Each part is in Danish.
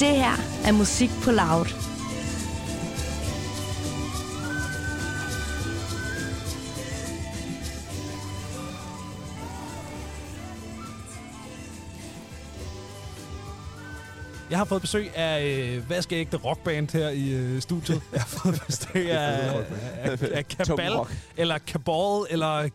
Det her er Musik på Loud. Jeg har fået besøg af øh, vaskeægte rockband her i øh, studiet. Jeg har fået besøg af, af, af Kabal, eller Kabal, eller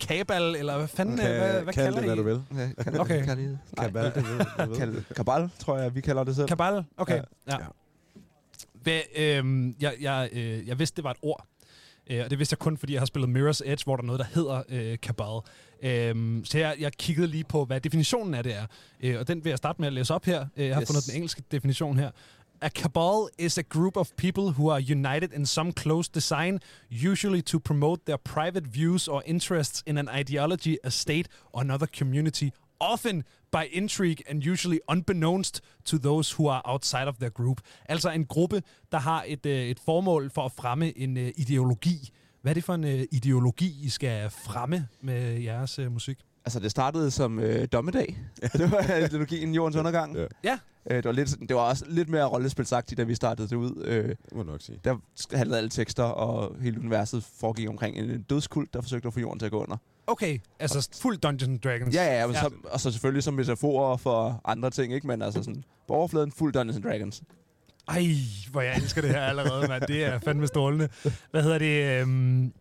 Kabal, eller hvad fanden, Okay, hvad, hvad kald kalder det, hvad I? du vil. Ja, kan, Okay. okay. kan Kabal, det ved kabal, tror jeg, vi kalder det selv. Kabal? Okay, ja. Ja. ja. Hvad, øhm, jeg, jeg, øh, jeg vidste, det var et ord. Øh, og det vidste jeg kun, fordi jeg har spillet Mirror's Edge, hvor der er noget, der hedder øh, kabal. Øhm, så jeg, jeg kiggede lige på, hvad definitionen af det er. Øh, og den vil jeg starte med at læse op her. Øh, jeg har Yes. fundet den engelske definition her. A cabal is a group of people who are united in some close design, usually to promote their private views or interests in an ideology, a state, or another community, often by intrigue and usually unbeknownst to those who are outside of their group. Altså en gruppe, der har et, øh, et formål for at fremme en øh, ideologi. Hvad er det for en øh, ideologi, I skal fremme med jeres øh, musik? Altså, det startede som øh, dommedag. det var ideologien Jordens undergang. Ja. Ja. Øh, det, var lidt, det var også lidt mere rollespilsagtigt, da vi startede det ud. Øh, Det må nok sige. der handlede alle tekster, og hele universet foregik omkring en dødskult, der forsøgte at få jorden til at gå under. Okay, altså fuld Dungeons and Dragons. Ja, ja, Ja. Så, og så selvfølgelig som metaforer for andre ting, ikke? Men altså sådan, på overfladen fuld Dungeons and Dragons. Ej, hvor jeg elsker det her allerede, mand. Det er fandme strålende. Hvad hedder det? Øhm,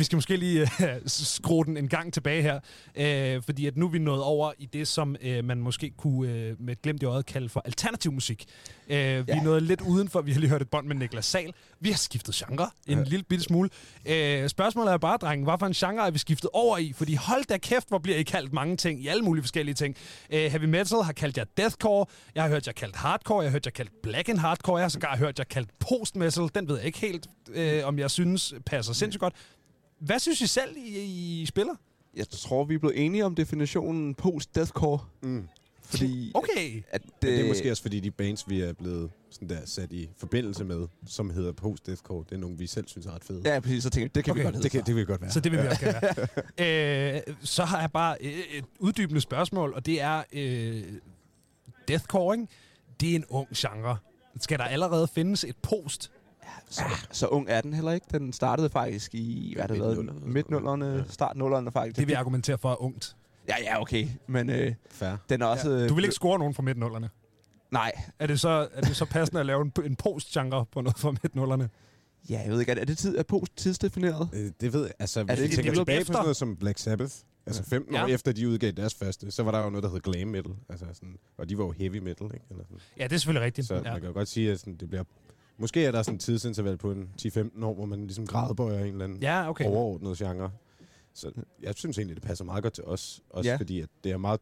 vi skal måske lige øh, skrue den en gang tilbage her, øh, fordi at nu er vi nået over i det, som øh, man måske kunne øh, med et glimt i øjet kalde for alternativ musik. Øh, Vi er Ja. nået lidt udenfor, vi har lige hørt et bånd med Niklas Sal. Vi har skiftet genre en Ja. lille bitte smule. Øh, spørgsmålet er bare, drengen, hvad for en genre er vi skiftet over i? Fordi hold da kæft, hvor bliver I kaldt mange ting, i alle mulige forskellige ting. Øh, heavy metal har kaldt jer deathcore, jeg har hørt jer kaldt hardcore, jeg har hørt jer kaldt black and hardcore, jeg har sågar hørt jer kaldt post-metal. Den ved jeg ikke helt, øh, om jeg synes passer sindssygt godt. Hvad synes I selv, I, I spiller? Jeg tror, vi er blevet enige om definitionen post-deathcore. Mm. Fordi Okay. at, Men det er måske også fordi, de bands, vi er blevet sådan der sat i forbindelse med, som hedder Post Deathcore, det er nogle, vi selv synes er ret fede. Ja, præcis. Så tænker jeg, det kan Okay, vi godt det, kan, det vil godt være. Så det vil vi også gerne være. øh, så har jeg bare øh, et uddybende spørgsmål, og det er øh, deathcore, ikke? Det er en ung genre. Skal der allerede findes et post? Så, så ung er den heller ikke. Den startede faktisk i, hvad det været, Midt-nullerne. midt-nullerne, start-nullerne faktisk. Det vil jeg argumentere for er ungt. Ja, ja, okay. Men øh, Fair. den er også... øh, Du vil ikke score nogen fra midt-nullerne. Nej. Er det så, er det så passende at lave en, en post-genre på noget fra midt-nullerne? Ja, jeg ved ikke, er det tid, er post tidsdefineret? Øh, det ved jeg. Altså, hvis det vi ikke- tænker er tilbage efter? på sådan noget som Black Sabbath, altså 15 Ja. år efter de udgav deres første, så var der jo noget, der hed glam metal. Altså sådan, og de var jo heavy metal, ikke? Eller sådan. Ja, det er selvfølgelig rigtigt. Så ja. man kan jo godt sige, at sådan, det bliver... Måske er der sådan en tidsinterval på en 10-15 år, hvor man ligesom gradbøjer en eller anden ja, okay. overordnet genre. Så jeg synes egentlig, det passer meget godt til os. Også Ja. fordi, at det er meget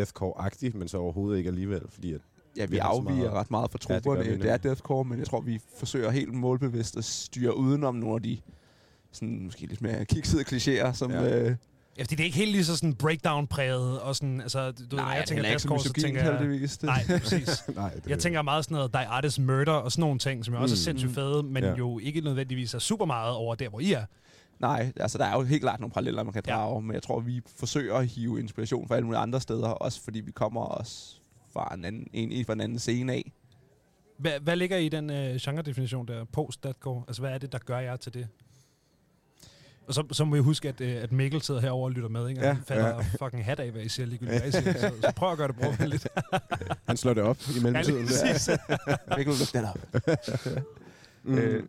deathcore-agtigt, men så overhovedet ikke alligevel. Fordi at, Ja, vi Vi afviger meget- ret meget fra Ja, trupperne. vi det, det er deathcore, men jeg tror, vi forsøger helt målbevidst at styre udenom nogle af de sådan, måske lidt mere kiksede klichéer, som... Ja. Øh, Ja, fordi det er ikke helt lige så sådan breakdown-præget, og sådan, altså, du ved, nej, jeg den tænker er deathcore, så tænker jeg... heldigvis. Nej, præcis. nej, det Jeg tænker meget sådan noget Die Artist Murder og sådan nogle ting, som jo også er Mm. sindssygt fede, men Ja. jo ikke nødvendigvis er super meget over der, hvor I er. Nej, altså der er jo helt klart nogle paralleller, man kan Ja. drage, men jeg tror, vi forsøger at hive inspiration fra alle mulige andre steder, også fordi vi kommer også fra en anden, en, en fra en anden scene af. Hvad, hvad ligger i den øh, genre-definition der, post-deathcore? Altså, hvad er det, der gør jer til det? Og så, så må vi huske, at, øh, at Mikkel sidder herovre og lytter med, ikke? Og Ja, han falder ja. fucking hat af, hvad I siger ligegyldigt, hvad I siger. Så, så prøv at gøre det brugervenligt. Han slår det op i mellemtiden. Ja, lige præcis. Mikkel, luk den op. Mm. Øh.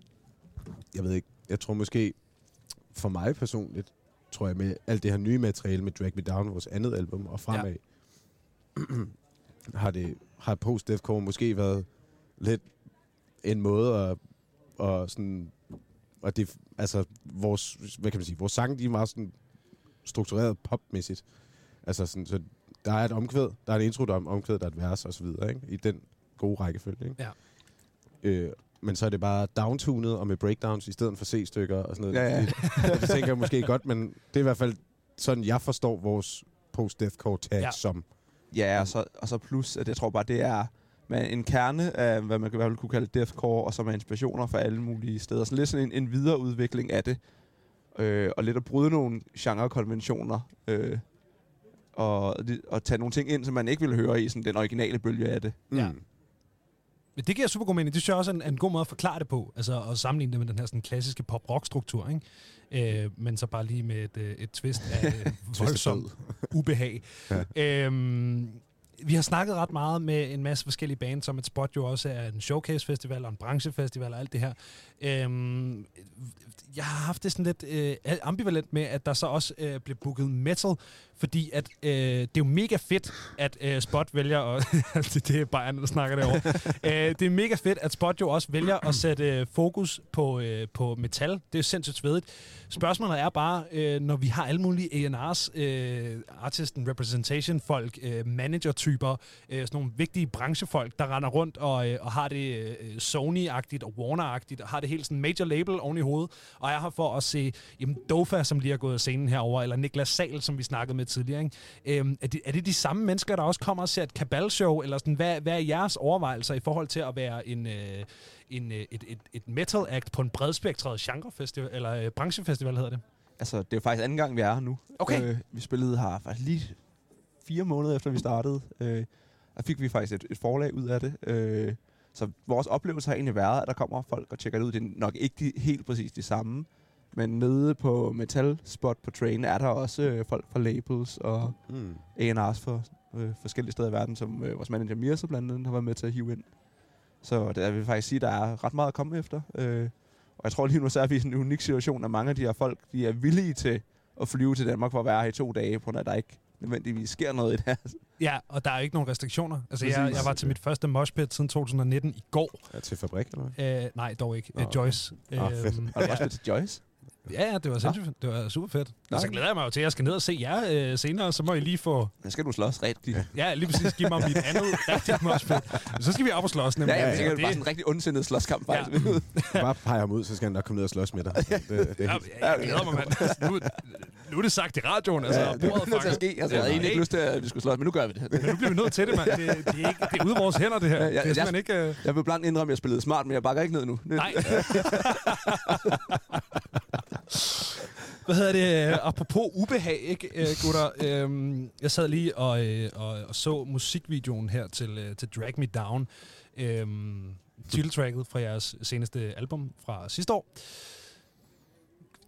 Jeg ved ikke. Jeg tror måske, for mig personligt, tror jeg med alt det her nye materiale med Drag Me Down, vores andet album, og fremad, har det har post deathcore måske været lidt en måde at, at sådan og det, altså vores, hvad kan man sige, vores sange, de er meget sådan struktureret popmæssigt. Altså sådan, så der er et omkvæd, der er en intro, der er et omkvæd, der er et vers og så videre, ikke? I den gode rækkefølge, ikke? Ja. Øh, men så er det bare downtunet og med breakdowns i stedet for C-stykker og sådan noget. Ja, ja. Det, det tænker jeg måske godt, men det er i hvert fald sådan, jeg forstår vores post-deathcore tag Ja. ja. som. Ja, og så, og så plus, at jeg tror bare, det er med en kerne af, hvad man kan i hvert fald kunne kalde deathcore, og som er inspirationer fra alle mulige steder. Så lidt sådan en, en videreudvikling af det. Øh, og lidt at bryde nogle genrekonventioner. Øh, og, og tage nogle ting ind, som man ikke ville høre i sådan den originale bølge af det. Ja. Mm. Men det giver super god mening. Det synes jeg også er en, en god måde at forklare det på. Altså at sammenligne det med den her sådan, klassiske pop-rock-struktur. Ikke? Øh, men så bare lige med et, øh, et twist af øh, voldsom ubehag. Ja. Øhm, vi har snakket ret meget med en masse forskellige bands, som et spot jo også er en showcase-festival og en branchefestival og alt det her. Øhm, jeg har haft det sådan lidt øh, ambivalent med, at der så også øh, blev booket metal, fordi at øh, det er jo mega fedt, at øh, Spot vælger, og det, det er Bayern, der snakker derovre. øh, det er mega fedt, at Spot jo også vælger at sætte øh, fokus på, øh, på metal. Det er jo sindssygt svedigt. Spørgsmålet er bare, øh, når vi har alle mulige A&R's, øh, artist representation folk, øh, manager-typer, øh, sådan nogle vigtige branchefolk, der render rundt og, øh, og har det øh, Sony-agtigt og Warner-agtigt, og har det helt sådan major label oven i hovedet, og jeg har for at se jamen, Dofa, som lige har gået af scenen herover eller Niklas Sal, som vi snakkede med tidligere. Ikke? Øhm, er, det, er det de samme mennesker, der også kommer og ser et kabalshow, eller sådan, hvad, hvad er jeres overvejelser i forhold til at være en, øh, en, øh, et, et, et metal act på en bredspektret genrefestival, eller øh, branchefestival hedder det? Altså, det er jo faktisk anden gang, vi er her nu. Okay. Øh, vi spillede her faktisk lige fire måneder efter, vi startede. Øh, der fik vi faktisk et, et forlag ud af det. Øh, så vores oplevelse har egentlig været, at der kommer folk og tjekker det ud. Det er nok ikke de, helt præcis de samme. Men nede på Metal Spot på Train er der også øh, folk fra labels og Mm. A&R's for øh, forskellige steder i verden, som øh, vores manager Mirza blandt andet har været med til at hive ind. Så der vil jeg faktisk sige, at der er ret meget at komme efter. Øh, og jeg tror lige nu, så er vi i en unik situation, at mange af de her folk, de er villige til at flyve til Danmark for at være her i to dage, på grund af, at der ikke nødvendigvis sker noget i det her. Ja, og der er ikke nogen restriktioner. Altså, jeg, Præcis. jeg var til mit første moshpit siden 2019 i går. Ja, til fabrik, eller hvad? Øh, nej, dog ikke. Nå, Uh, Joyce. Ah, fedt. Øhm, Og det var også til Joyce. Ja, ja, det var sindssygt fedt. Det var super fedt. Og så glæder jeg mig jo til, at jeg skal ned og se jer øh, senere, så må I lige få... Der skal du slås rigtigt. Ja, Ja, lige præcis give mig mit andet rigtige moshpit. Så skal vi op og slås nemlig. ja, ja, ja, ja, det er bare sådan en rigtig ondsindet slåskamp, Ja. faktisk. Ja. Bare pege ham ud, så skal han nok komme ned og slås med dig. Det, det, det er ja, helt, jeg glæder mig, mand. Nu, nu er det sagt i radioen, altså. Ja, det er nødt til at ske. Altså, jeg havde egentlig ikke lyst til, at vi skulle slås, men nu gør vi det. Men nu bliver vi nødt til det, mand. Det, det, er, ikke, det er ude af vores hænder, det her. Ja, ja, det er jeg- ikke... Øh... Jeg vil blankt indrømme, at jeg spillede smart, men jeg bakker ikke ned nu. Nej. Hvad hedder det? Øh, apropos ubehag, ikke, øh, gutter? Øhm, jeg sad lige og, øh, og, og så musikvideoen her til, øh, til Drag Me Down. Øhm, titeltracket fra jeres seneste album fra sidste år.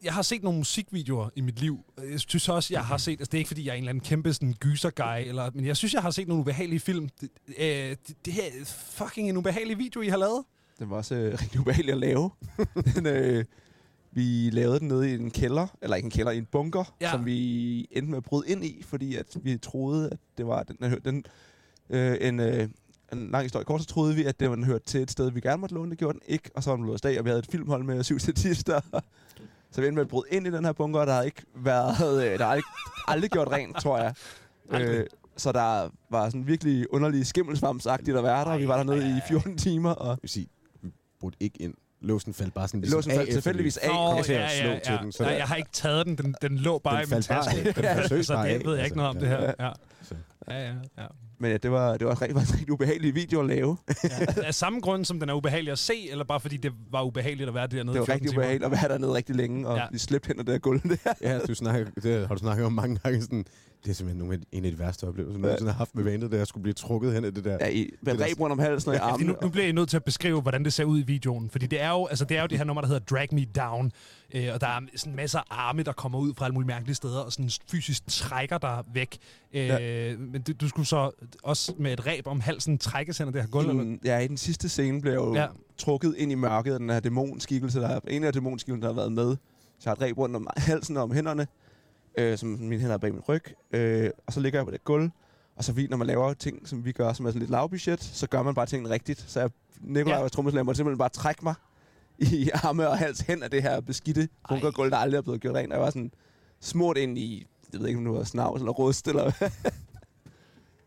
Jeg har set nogle musikvideoer i mit liv. Jeg synes også, jeg har set... Altså, det er ikke, fordi jeg er en eller anden kæmpe sådan, gyser-guy, eller, men jeg synes, jeg har set nogle ubehagelige film. Det, øh, det, det her er fucking en ubehagelig video, I har lavet. Den var også øh, rigtig ubehagelig at lave. den, øh, vi lavede den nede i en kælder, eller ikke en kælder, i en bunker, Ja. som vi endte med at bryde ind i, fordi at vi troede, at det var den, den, øh, en, øh, en lang historie kort, så troede vi, at det var den hørte til et sted, vi gerne måtte låne. Det gjorde den ikke, og så var den blevet dag, og vi havde et filmhold med syv statister. så vi endte med at bryde ind i den her bunker, og der har ikke været, øh, der har ikke, aldrig gjort rent, tror jeg. Aldrig. Øh, så der var sådan virkelig underlige skimmelsvamsagtigt at være der. Vi var dernede i 14 timer, og Jeg vil sige, vi brugte ikke ind. Låsen faldt bare sådan ligesom Låsen af faldt efter tilfældigvis vi af. kom til at slå til den. Så Nej, jeg har ikke taget den. Den, den lå bare Den i min faldt bare taske. af. Den forsøgte så det af, ved jeg ikke noget om, det altså. her. Ja. Ja, ja, ja. Men ja, det var, det var rigtig, var en rigtig ubehagelig video at lave. ja. Af samme grund, som den er ubehagelig at se, eller bare fordi det var ubehageligt at være dernede Det var 14 rigtig timer? ubehageligt at være dernede rigtig længe, og Ja. ja. vi slæbte hen ad det her gulv der. Ja, du snakker, det har du snakket om mange gange. Sådan, det er simpelthen nogle af, en af de værste oplevelser, jeg nogensinde har haft med bandet, da jeg skulle blive trukket hen i det der. Ja, i, med reb rundt om halsen og i Ja, fordi nu, armene. nu bliver I nødt til at beskrive, hvordan det ser ud i videoen. Fordi det er jo, altså, det er jo det her nummer, der hedder Drag Me Down. Øh, og der er sådan masser af arme, der kommer ud fra alle mulige mærkelige steder, og sådan fysisk trækker dig væk. Øh, Ja. Men du, du skulle så også med et ræb om halsen trækkes hen ad det her gulv. I eller? den, ja, i den sidste scene blev jeg jo Ja. ja. trukket ind i mørket af den her dæmonskikkelse, der er en af dæmonskikkelsen, der har været med. Så jeg har et reb rundt om halsen og om hænderne, øh, som mine hænder er bag min ryg. Øh, og så ligger jeg på det gulv. Og så fordi, når man laver ting, som vi gør, som er sådan lidt lavbudget, så gør man bare tingene rigtigt. Så jeg, Nikolaj Ja. og trommeslager måtte simpelthen bare trække mig i arme og hals hen af det her beskidte bunkergulv, der aldrig er blevet gjort rent. Og jeg var sådan smurt ind i, jeg ved ikke, om det var snavs eller rust, eller.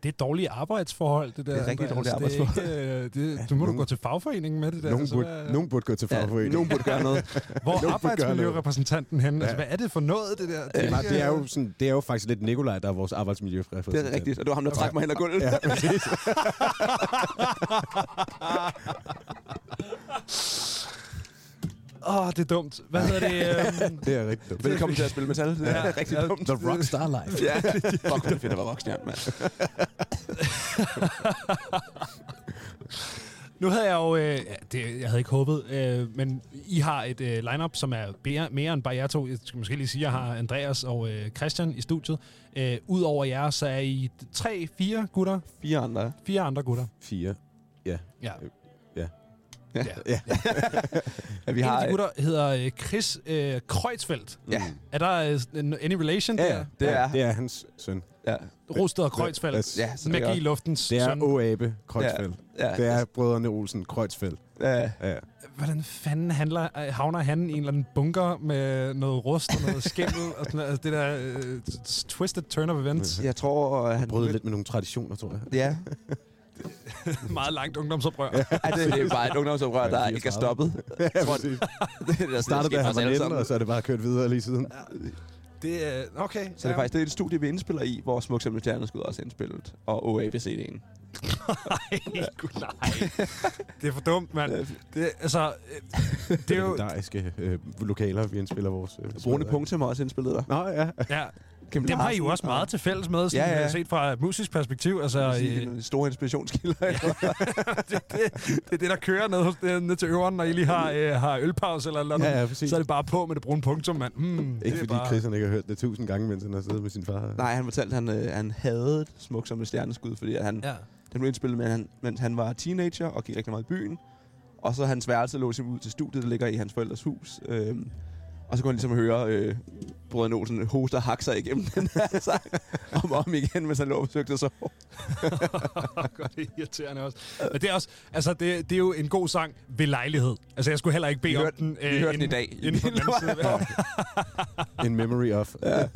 Det er dårlige arbejdsforhold, det der. Det er rigtig dårlige Det er ikke, øh, det, du må nogen- du gå til fagforeningen med det der. Nogen altså, burde, hvad- nogen burde gå til Ja, fagforeningen. nogen burde gøre noget. Hvor er arbejdsmiljørepræsentanten henne? Altså, Ja. hvad er det for noget, det der? Det er, bare, det, er ikke, jo sådan, det er jo faktisk lidt Nikolaj, der er vores arbejdsmiljørepræsentant. Det er rigtigt, og det var ham, der trak mig hen ad gulvet. Ja, præcis. Åh, oh, det er dumt. Hvad hedder det? øhm, Det er rigtig dumt. Velkommen til at spille metal. Det er Ja, rigtig ja. dumt. The Rockstar Life. Ja, fuck, det er fedt at være rockstjerne, mand. Nu havde jeg jo, øh, ja, det, jeg havde ikke håbet, øh, men I har et øh, lineup som er mere, mere end bare jer to. Jeg skal måske lige sige, at jeg har Andreas og øh, Christian i studiet. Øh, Udover jer, så er I tre, fire gutter, Fire andre. fire andre gutter. Fire. Ja. Ja. Ja. ja. Ja. Ja, vi Vi en har... af de gutter hedder øh, Chris øh, Kreutzfeldt. Ja, Er der øh, en- any relation Ja, der? ja. det er... Det er hans søn. Ja, Rosted og Kreutzfeldt. ja så det Magi i er, luftens Det er søn. O-Abe Kreutzfeldt. ja, Det er brødrene Olsen Kreutzfeldt. ja, Ja. Hvordan fanden handler, øh, havner han i en eller anden bunker med noget rust og noget skimmel? og sådan, altså det der øh, twisted turn of events. jeg tror, at han... Brød lidt med nogle traditioner, tror jeg. Ja, Meget langt ungdomsoprør. ja det, det er bare et ungdomsoprør, der ikke er stoppet. Ja, tror, det, er der Startede, da han var 19, og så er det bare kørt videre lige siden. Det er, okay. Så det er faktisk det er et studie, vi indspiller i, hvor Smuk som Stjerneskud også er indspillet, og OABCD'en. Nej, gud, nej. Det er for dumt, mand. Det, altså, øh, det er jo... Legendariske øh, lokaler, vi indspiller vores... Øh, Brune. Punktum er også indspillet der. Nå, ja. Ja, Kim dem har I jo også og- meget til fælles med, sådan, Ja, ja, ja. ja. set fra et musisk perspektiv. Altså, Sige, øh, er store inspirationskilder. det, det, det er det, der kører ned, hos, ned til øveren, når I lige har, øh, har ølpause eller noget. Ja, ja, præcis. så er det bare på med det brune punktum, mand. Mm, Ikke er fordi bare... Chris han ikke har hørt det tusind gange, mens han har siddet med sin far. Nej, han fortalte, at han, øh, han havde Smuk som Stjerneskud, fordi at han, Ja. den blev indspillet, mens han, mens han var teenager og gik rigtig meget i byen. Og så hans værelse lå simpelthen ud til studiet, der ligger i hans forældres hus. Øhm, og så kunne han ligesom høre øh, brødrene Olsen hoste og hakke sig igennem den her sang om og om igen, mens han lå og forsøgte at sove. Godt, det er irriterende også. Men det er også, altså det, det er jo en god sang ved lejlighed. Altså jeg skulle heller ikke bede Vi om hørte- den. vi hørte den i dag. Inden for den In memory of. Ja.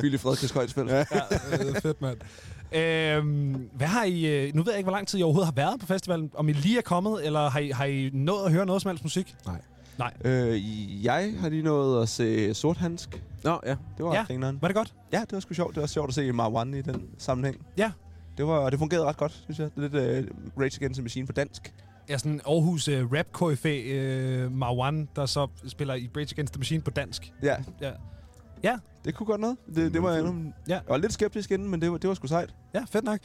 Billy Frederiks Højtsfeldt. Ja. øh, fedt mand. Øhm, hvad har I, øh, nu ved jeg ikke, hvor lang tid I overhovedet har været på festivalen. Om I lige er kommet, eller har I, har I nået at høre noget som helst musik? Øh, jeg har lige nået at se Sort Handsk. Nå, ja. Det var Ja. ja. grineren. Var det godt? Ja, det var sgu sjovt. Det var sjovt at se Marwan i den sammenhæng. Ja. Det, var, det fungerede ret godt, synes jeg. Lidt uh, Rage Against the Machine på dansk. Ja, sådan Aarhus uh, rap KFA uh, Marwan, der så spiller i Rage Against the Machine på dansk. Ja, Ja, ja, det kunne godt noget. Det, det var, jeg, Ja. jeg var lidt skeptisk inden, men det var, det var sgu sejt. ja fedt nok.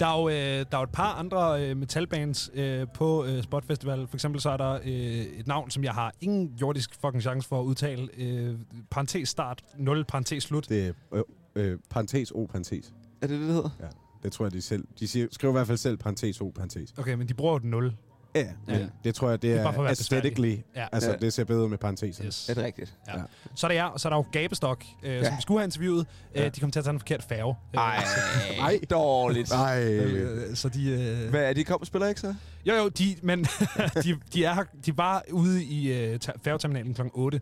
Der er jo, øh, der er jo et par andre øh, metalbands øh, på øh, Spot Festival. For eksempel så er der øh, et navn, som jeg har ingen jordisk fucking chance for at udtale. Øh, parentes start, 0 parentes slut. Det er øh, øh, parentes O, parentes. Er det det, det hedder? Det tror jeg, de selv... De siger, skriver i hvert fald selv parentes O, parentes. Okay, men de bruger jo et 0. Ja, men Ja. det tror jeg, det, Det er er, bare for at være aesthetically. Ja. Altså, Ja. det ser bedre ud med parenteser. Yes. Er det rigtigt? Ja. Ja. Så er der jer, og så er der jo Gabestok, øh, ja. Som vi skulle have interviewet. Øh, Ja. de kom til at tage en forkert færge. Øh, Ej, Ej. dårligt. Nej. Øh, så de... Øh, Hvad er de kom og spiller ikke så? Jo, jo, de, men de, de, er de var ude i øh, færgeterminalen kl. 8.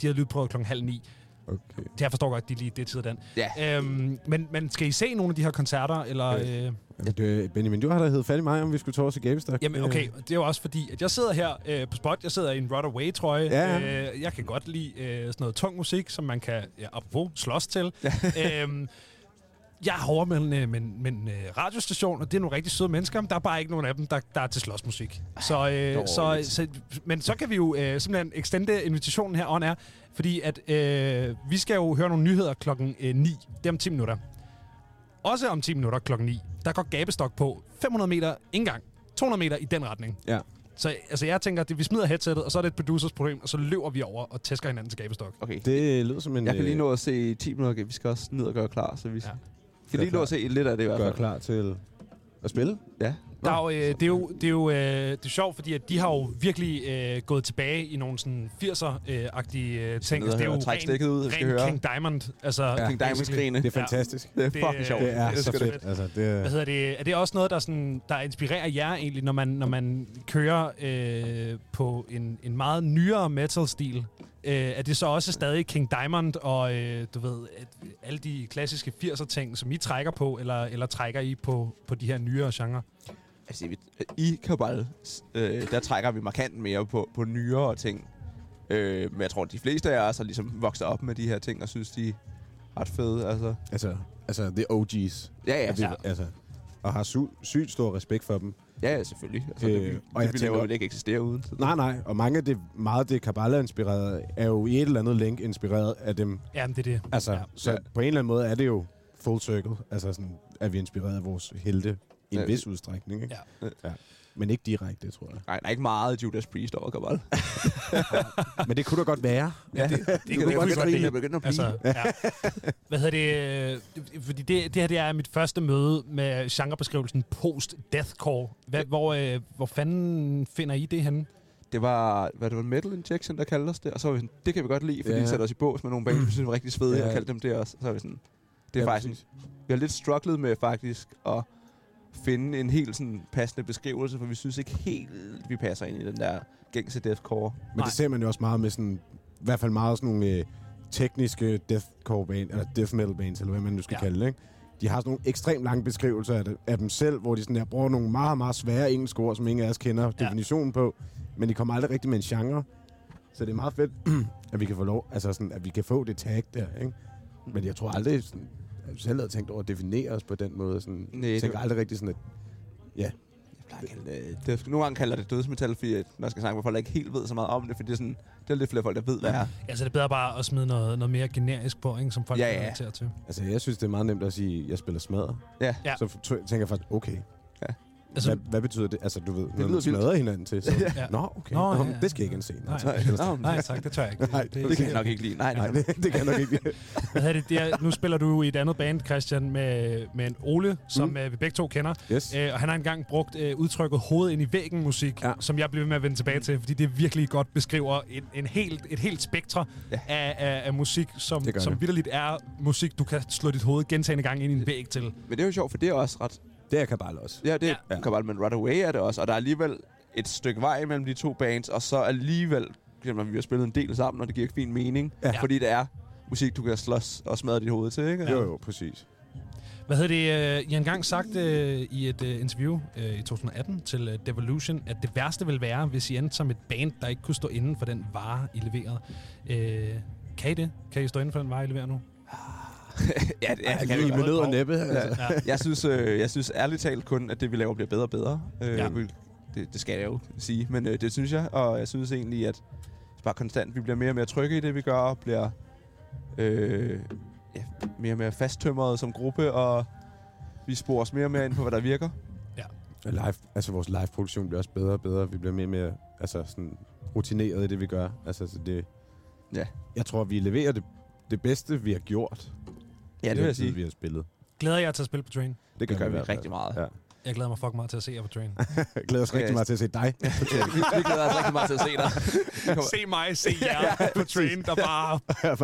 De havde lydprøvet kl. halv ni. Okay. Det jeg forstår godt, de lige det tid den. Ja. Øhm, men, men skal I se nogle af de her koncerter? Eller, øh, Ja, det, Benjamin, du har da heddet fat i mig, om vi skulle tage os til Gabestok. jamen okay, det er jo også fordi, at jeg sidder her øh, på spot. Jeg sidder i en Rod Away trøje. Ja. Øh, jeg kan godt lide øh, sådan noget tung musik, som man kan, ja, apropos, slås til. øhm, jeg er over med en, øh, med, en- med en øh, radiostation, og det er nogle rigtig søde mennesker, men der er bare ikke nogen af dem, der, der er til slåsmusik. Så, øh, så, så, men så kan vi jo øh, simpelthen extende invitationen her on er, fordi at øh, vi skal jo høre nogle nyheder klokken øh, 9. Det er om 10 minutter. Også om 10 minutter klokken 9, der går gabestok på 500 meter indgang, 200 meter i den retning. Ja. Så altså, jeg tænker, at vi smider headsettet, og så er det et producers problem, og så løber vi over og tæsker hinanden til gabestok. Okay. Det lyder som en... Jeg kan lige øh, nå at se 10 minutter. Vi skal også ned og gøre klar, så vi Ja. kan lige nå at se lidt af det i hvert gøre fald. klar til at spille. Ja. Der er jo, øh, det er jo, det er jo øh, det er sjovt, fordi at de har jo virkelig øh, gået tilbage i nogle sådan 80'er-agtige øh, ting. og det er jo træk stikket ud, skal ren høre. King Diamond. Altså, Ja. King Diamond basically. skrigene. Det er Ja. fantastisk. Det er Det- fucking sjovt. Det er det er så fedt. fedt. Altså, det Hvad er, hedder det? Er det også noget, der, sådan, der inspirerer jer egentlig, når man, når man kører øh, på en, en meget nyere metal-stil? Øh, er det så også stadig King Diamond og øh, du ved, at, alle de klassiske 80'er-ting, som I trækker på, eller, eller trækker I på, på de her nyere genre? Altså, vi- i Kabal, øh, der trækker vi markant mere på, på nyere ting. Øh, men jeg tror, at de fleste af os har ligesom vokset op med de her ting, og synes, de er ret fede. Altså, altså, altså, the OG's. ja, ja, vi, Ja. altså, og har sy- sygt stor respekt for dem. ja, ja selvfølgelig. Altså, Øh, det, vi, og jeg det, vi tænker- laver jo ikke eksistere uden. Så Nej, nej. Og mange af det, meget af det Kabbalah-inspirerede, er jo i et eller andet link inspireret af dem. Jamen, det er det. Altså, ja. så Ja. på en eller anden måde er det jo full circle. Altså sådan, er vi inspireret af vores helte i en Ja. vis udstrækning. Ikke? Ja. Men ikke direkte, tror jeg. Nej, der er ikke meget Judas Priest over Kabal. Men det kunne da godt være. Ja, det, det, det kan kunne det godt blive. Det begynder at blive. Altså, ja. Hvad hedder det? øh, Fordi det, det her det er mit første møde med genrebeskrivelsen post-deathcore. Hvad, hvor, øh, hvor fanden finder I det henne? Det var, hvad det var Metal Injection, der kaldte os det. Og så var vi sådan, det kan vi godt lide, fordi Ja. ja. de sætter os i bås med nogle bands, vi synes var rigtig svedige, Ja. ja. og kaldte dem det også. Så er vi sådan, det er Ja, faktisk, præcis. vi har lidt strugglet med faktisk at finde en helt sådan passende beskrivelse, for vi synes ikke helt, vi passer ind i den der gængse deathcore. Men Nej. det ser man jo også meget med sådan, i hvert fald meget sådan nogle øh, tekniske deathcore band, eller death metal bands, eller hvad man nu skal Ja. kalde det, ikke? De har sådan nogle ekstremt lange beskrivelser af, det, af dem selv, hvor de sådan der bruger nogle meget, meget svære engelske ord, som ingen af os kender Ja. definitionen på, men de kommer aldrig rigtig med en genre. Så det er meget fedt, at vi kan få lov, altså sådan, at vi kan få det tag der, ikke? Men jeg tror aldrig, sådan, jeg selv havde tænkt over at definere os på den måde. Sådan, Nej, jeg det tænker var- aldrig rigtig sådan, at Jeg plejer at kalde det, nogle gange kalder det dødsmetal, fordi at man skal snakke med folk, der ikke helt ved så meget om det, fordi det er, sådan, det er lidt flere folk, der ved, hvad det er. Altså, det er bedre bare at smide noget, noget mere generisk på, ikke, som folk Ja, kan ja. relatere til. altså, jeg synes, det er meget nemt at sige, at jeg spiller smadret. Ja. Ja. Så tænker jeg faktisk, okay, Altså, hvad, hvad betyder det? Altså, du ved, når lyder smadrer hinanden til, så... Ja. Nå, okay. Nå, ja, ja. Det skal jeg ikke se. Nej. Nå, nej, tak, det tør jeg ikke. Nej, det, det kan jeg nok ikke lide. Nej, Nej, nej. det, det kan jeg nok ikke. Hvad hedder det? det er, nu spiller du i et andet band, Christian, med, med en Ole, som Mm. mm. vi begge to kender. Yes. Øh, og han har engang brugt øh, udtrykket hoved ind i væggen musik, Ja. som jeg bliver ved med at vende tilbage til, fordi det virkelig godt beskriver en, en helt, et helt spektre Ja. af, af, af musik, som, Det som det. vidderligt er musik, du kan slå dit hoved gentagende gange ind i en væg til. Men det er jo sjovt, for det er også ret... Det er Kabal også. Ja, det Ja. ja. kan bare, men Right Away er det også, og der er alligevel et stykke vej mellem de to bands, og så alligevel, jamen, vi har spillet en del sammen, og det giver ikke fin mening, Ja. ja. fordi det er musik, du kan slås og smadre dit hoved til, ikke? Jo, jo, præcis. Hvad hedder det? øh, I har engang sagt øh, i et øh, interview øh, i 2018 til øh, Devolution, at det værste vil være, hvis I endte som et band, der ikke kunne stå inden for den vare, I leverede. Øh, kan I det? Kan I stå inden for den vare, I leverer nu? Ja, det, ja, Ja, det kan vi med nød og næppe. Altså. Ja. Jeg synes, øh, jeg synes ærligt talt kun, at det, vi laver, bliver bedre og bedre. Øh, Ja. ja. det, det skal jeg jo sige, men øh, det synes jeg, og jeg synes egentlig, at bare konstant, vi bliver mere og mere trygge i det, vi gør, bliver øh, ja, mere og mere fasttømret som gruppe, og vi sporer os mere og mere ind på, hvad der virker. Og Live, altså vores live-produktion bliver også bedre og bedre. Vi bliver mere og mere altså, sådan, rutineret i det, vi gør. Altså, så det, Ja. Jeg tror, vi leverer det, det bedste, vi har gjort. Ja, i det vil jeg tid, sige. vi har spillet. Glæder jeg til at spille på Train? Det Det gør vi rigtig meget. Ja. Jeg glæder mig fucking meget til at se jer på Train. Jeg glæder os Okay. rigtig meget til at se dig. vi, vi glæder os rigtig meget til at se dig. se mig, se jer på Train, der bare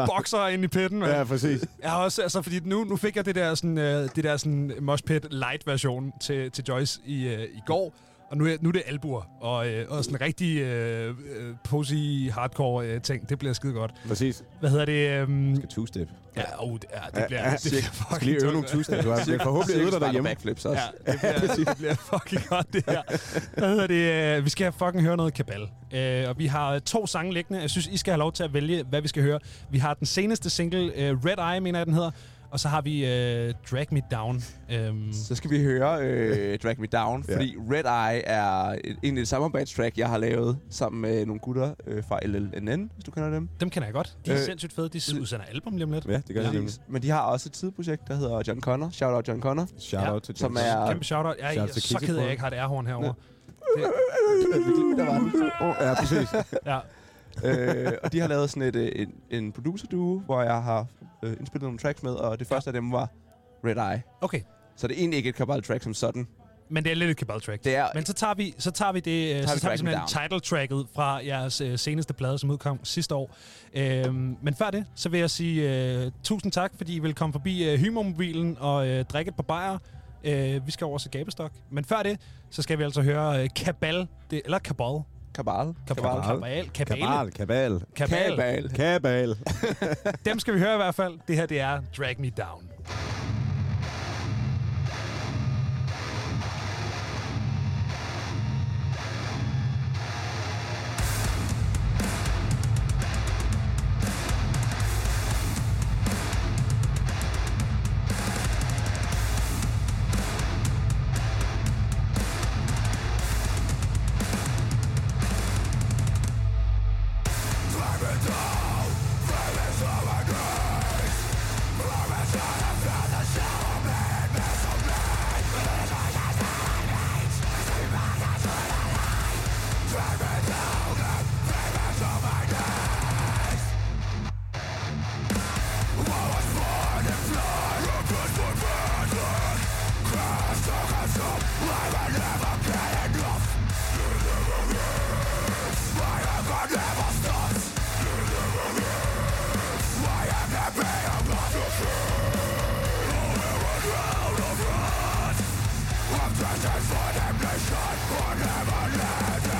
bokser ind i pitten. ja, Ja. præcis. Jeg har også, altså, fordi nu, nu fik jeg det der sådan, øh, det der sådan Mosh Pit light version til, til Joyce i, øh, i går. Og nu er, nu er det albuer, og, øh, og sådan rigtig øh, øh, posy hardcore øh, ting. Det bliver skide godt. Præcis. Hvad hedder det? Øhm, Skal two-step. ja, oh, det, ja, det bliver, ja, det bliver fucking lige øve nogle two-step. Du har forhåbentlig øvet dig derhjemme. backflips også. Ja, det bliver, det bliver fucking godt, det her. Hvad hedder det? øh, Vi skal fucking høre noget kabal. Øh, og vi har to sange liggende. Jeg synes, I skal have lov til at vælge, hvad vi skal høre. Vi har den seneste single, øh, Red Eye, mener jeg, den hedder. Og så har vi øh, Drag Me Down. Øhm, Så skal vi høre øh, Drag Me Down, Ja. fordi Red Eye er et, egentlig et samarbejdstrack, jeg har lavet sammen med nogle gutter øh, fra LLNN, hvis du kender dem. dem kender jeg godt. De er Øh, sindssygt fede. De udsender album lige om lidt. Ja, det gør Ja. nemlig. Men de har også et sideprojekt, der hedder John Connor. Shout out John Connor. Shout Ja, out til som James. er- Kæmpe shout-out. Jeg, jeg, Shout jeg out er så ked af, at jeg ikke har et airhorn herovre. Der var den. Oh, ja, præcis. Ja. Øh, og de har lavet sådan et, øh, en, en producer-duo, hvor jeg har øh, indspillet nogle tracks med, og det første af dem var Red Eye. Okay. Så det er egentlig ikke et Kabal-track som sådan. Men det er lidt et kabal track. Det er, Men så tager vi, så tager vi det, tager så vi tager vi simpelthen title tracket fra jeres øh, seneste plade, som udkom sidste år. Øhm, men før det, så vil jeg sige øh, tusind tak, fordi I vil komme forbi øh, Hymomobilen og øh, drikke et par bajer. Øh, vi skal over til Gabestok. Men før det, så skal vi altså høre øh, Kabal, det, eller Kabal. Kabal. Kabal. Kabal. Kabal. Kabal, kabal, Kabal. Dem skal vi høre i hvert fald. Det her, det er Drag Me Down. After this for the nation never